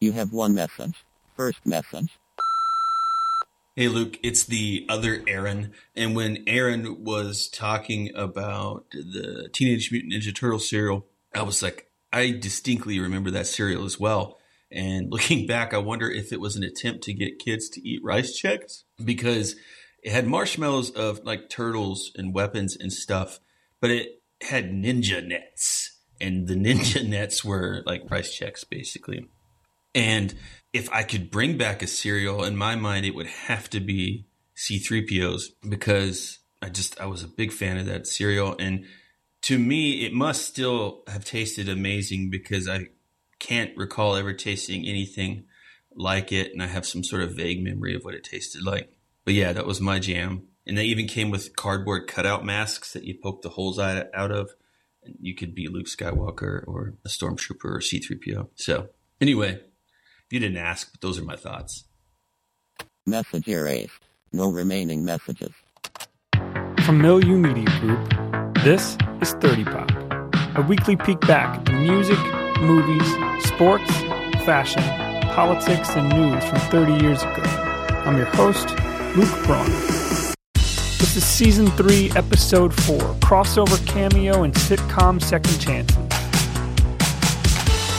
You have one message. First message. Hey Luke, it's the other Aaron. And when Aaron was talking about the Teenage Mutant Ninja Turtle cereal, I was like, I distinctly remember that cereal as well. And looking back, I wonder if it was an attempt to get kids to eat Rice Chex because it had marshmallows of like turtles and weapons and stuff, but it had ninja nets. And the ninja nets were like Rice Chex basically. And if I could bring back a cereal, in my mind, it would have to be C3PO's because I just, I was a big fan of that cereal. And to me, it must still have tasted amazing because I can't recall ever tasting anything like it. And I have some sort of vague memory of what it tasted like. But yeah, that was my jam. And they even came with cardboard cutout masks that you poke the holes out of. And you could be Luke Skywalker or a stormtrooper or C3PO. So anyway, you didn't ask, but those are my thoughts. Message erased. No remaining messages. From Milieu Media Group, this is 30 Pop, a weekly peek back at the music, movies, sports, fashion, politics, and news from 30 years ago. I'm your host, Luke Braun. This is Season 3, Episode 4 Crossover Cameo and Sitcom Second Chances.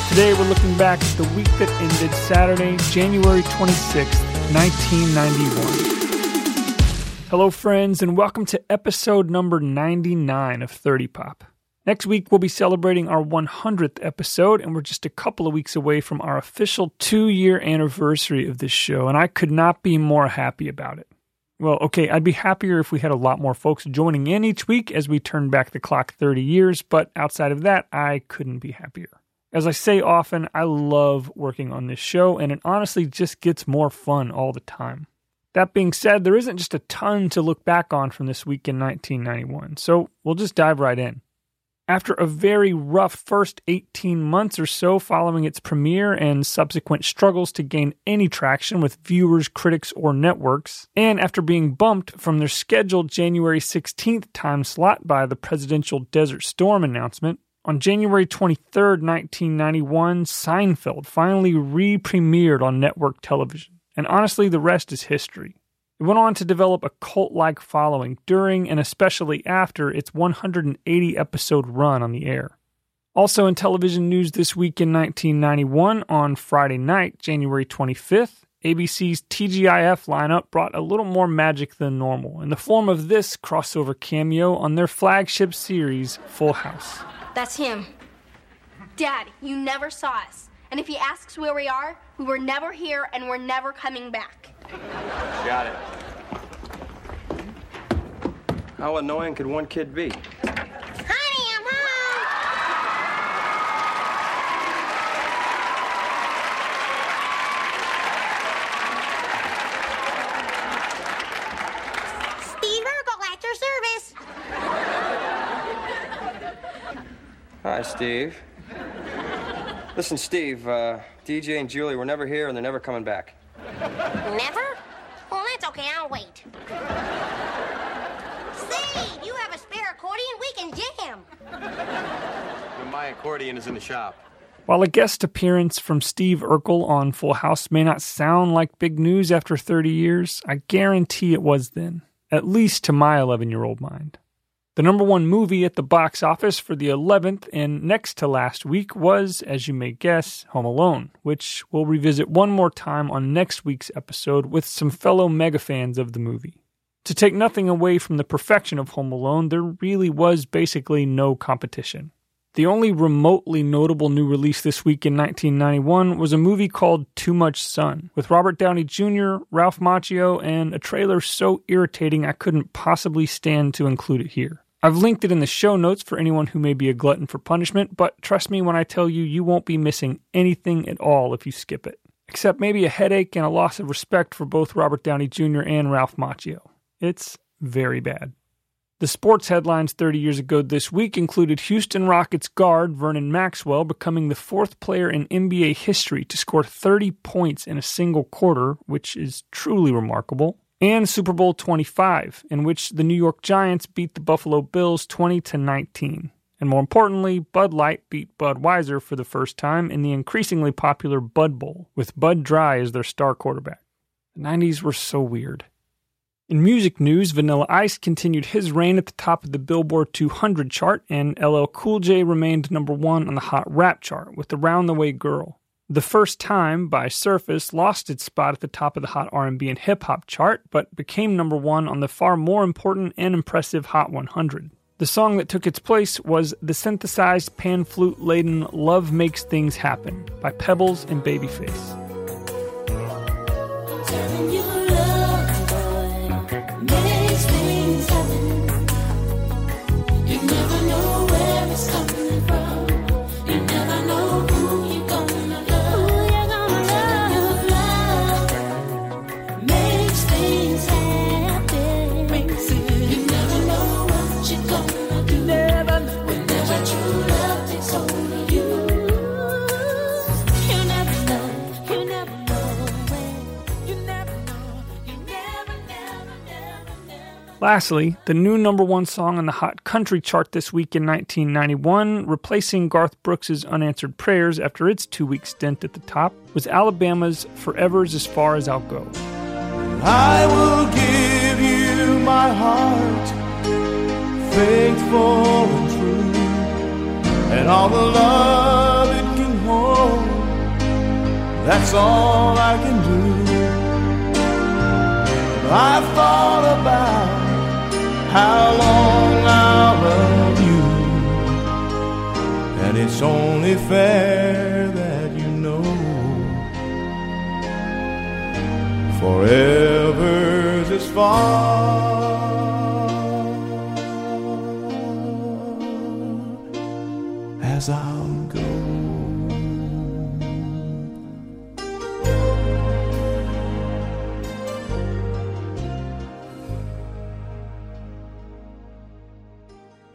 Today we're looking back at the week that ended Saturday, January 26th, 1991. Hello, friends, and welcome to episode number 99 of 30 Pop. Next week, we'll be celebrating our 100th episode, and we're just a couple of weeks away from our official two year anniversary of this show, and I could not be more happy about it. Well, okay, I'd be happier if we had a lot more folks joining in each week as we turn back the clock 30 years, but outside of that, I couldn't be happier. As I say often, I love working on this show, and it honestly just gets more fun all the time. That being said, there isn't just a ton to look back on from this week in 1991, so we'll just dive right in. After a very rough first 18 months or so following its premiere and subsequent struggles to gain any traction with viewers, critics, or networks, and after being bumped from their scheduled January 16th time slot by the presidential Desert Storm announcement, on January 23, 1991, Seinfeld finally re premiered on network television, and honestly, the rest is history. It went on to develop a cult like following during and especially after its 180 episode run on the air. Also in television news this week in 1991, on Friday night, January 25th, ABC's TGIF lineup brought a little more magic than normal in the form of this crossover cameo on their flagship series, Full House. That's him. Dad, you never saw us. And if he asks where we are, we were never here and we're never coming back. Got it. How annoying could one kid be? Honey, I'm home! Steve Urkel at your service. Hi, Steve. Listen, Steve, uh, DJ and Julie were never here and they're never coming back. Never? Well, that's okay. I'll wait. Steve, you have a spare accordion? We can jam. But my accordion is in the shop. While a guest appearance from Steve Urkel on Full House may not sound like big news after 30 years, I guarantee it was then, at least to my 11 year old mind. The number one movie at the box office for the 11th and next to last week was, as you may guess, Home Alone, which we'll revisit one more time on next week's episode with some fellow mega fans of the movie. To take nothing away from the perfection of Home Alone, there really was basically no competition. The only remotely notable new release this week in 1991 was a movie called Too Much Sun, with Robert Downey Jr., Ralph Macchio, and a trailer so irritating I couldn't possibly stand to include it here. I've linked it in the show notes for anyone who may be a glutton for punishment, but trust me when I tell you, you won't be missing anything at all if you skip it. Except maybe a headache and a loss of respect for both Robert Downey Jr. and Ralph Macchio. It's very bad. The sports headlines 30 years ago this week included Houston Rockets guard Vernon Maxwell becoming the fourth player in NBA history to score 30 points in a single quarter, which is truly remarkable, and Super Bowl 25, in which the New York Giants beat the Buffalo Bills 20 to 19. And more importantly, Bud Light beat Budweiser for the first time in the increasingly popular Bud Bowl, with Bud Dry as their star quarterback. The 90s were so weird. In music news, Vanilla Ice continued his reign at the top of the Billboard 200 chart, and LL Cool J remained number one on the Hot Rap chart with "Around the Way Girl." The first time by Surface lost its spot at the top of the Hot R&B and Hip Hop chart, but became number one on the far more important and impressive Hot 100. The song that took its place was the synthesized pan flute laden Love Makes Things Happen by Pebbles and Babyface. Lastly, the new number one song on the Hot Country chart this week in 1991, replacing Garth Brooks' Unanswered Prayers after its two week stint at the top, was Alabama's Forever's As Far As I'll Go. I will give you my heart, faithful and true, and all the love it can hold. That's all I can do. I've thought about how long I'll love you. And it's only fair that you know forever's as far as I'll go.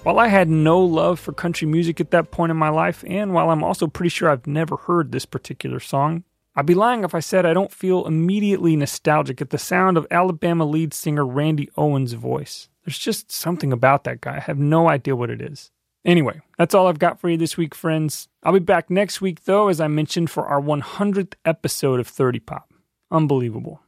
While I had no love for country music at that point in my life, and while I'm also pretty sure I've never heard this particular song, I'd be lying if I said I don't feel immediately nostalgic at the sound of Alabama lead singer Randy Owens' voice. There's just something about that guy. I have no idea what it is. Anyway, that's all I've got for you this week, friends. I'll be back next week, though, as I mentioned, for our 100th episode of 30 Pop. Unbelievable.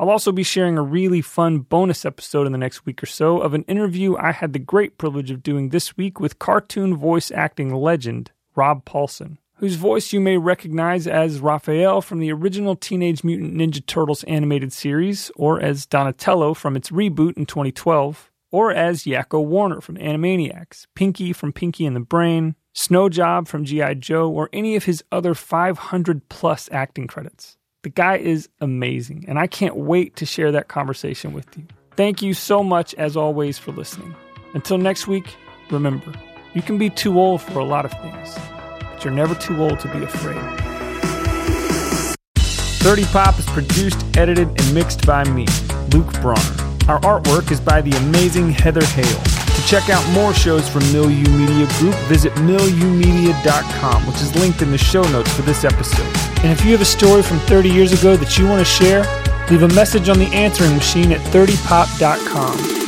I'll also be sharing a really fun bonus episode in the next week or so of an interview I had the great privilege of doing this week with cartoon voice acting legend Rob Paulsen, whose voice you may recognize as Raphael from the original Teenage Mutant Ninja Turtles animated series, or as Donatello from its reboot in 2012, or as Yakko Warner from Animaniacs, Pinky from Pinky and the Brain, Snowjob from G.I. Joe, or any of his other 500 plus acting credits. The guy is amazing, and I can't wait to share that conversation with you. Thank you so much, as always, for listening. Until next week, remember, you can be too old for a lot of things, but you're never too old to be afraid. 30 Pop is produced, edited, and mixed by me, Luke Bronner. Our artwork is by the amazing Heather Hale. To check out more shows from Milieu Media Group, visit milieumedia.com, which is linked in the show notes for this episode. And if you have a story from 30 years ago that you want to share, leave a message on the answering machine at 30pop.com.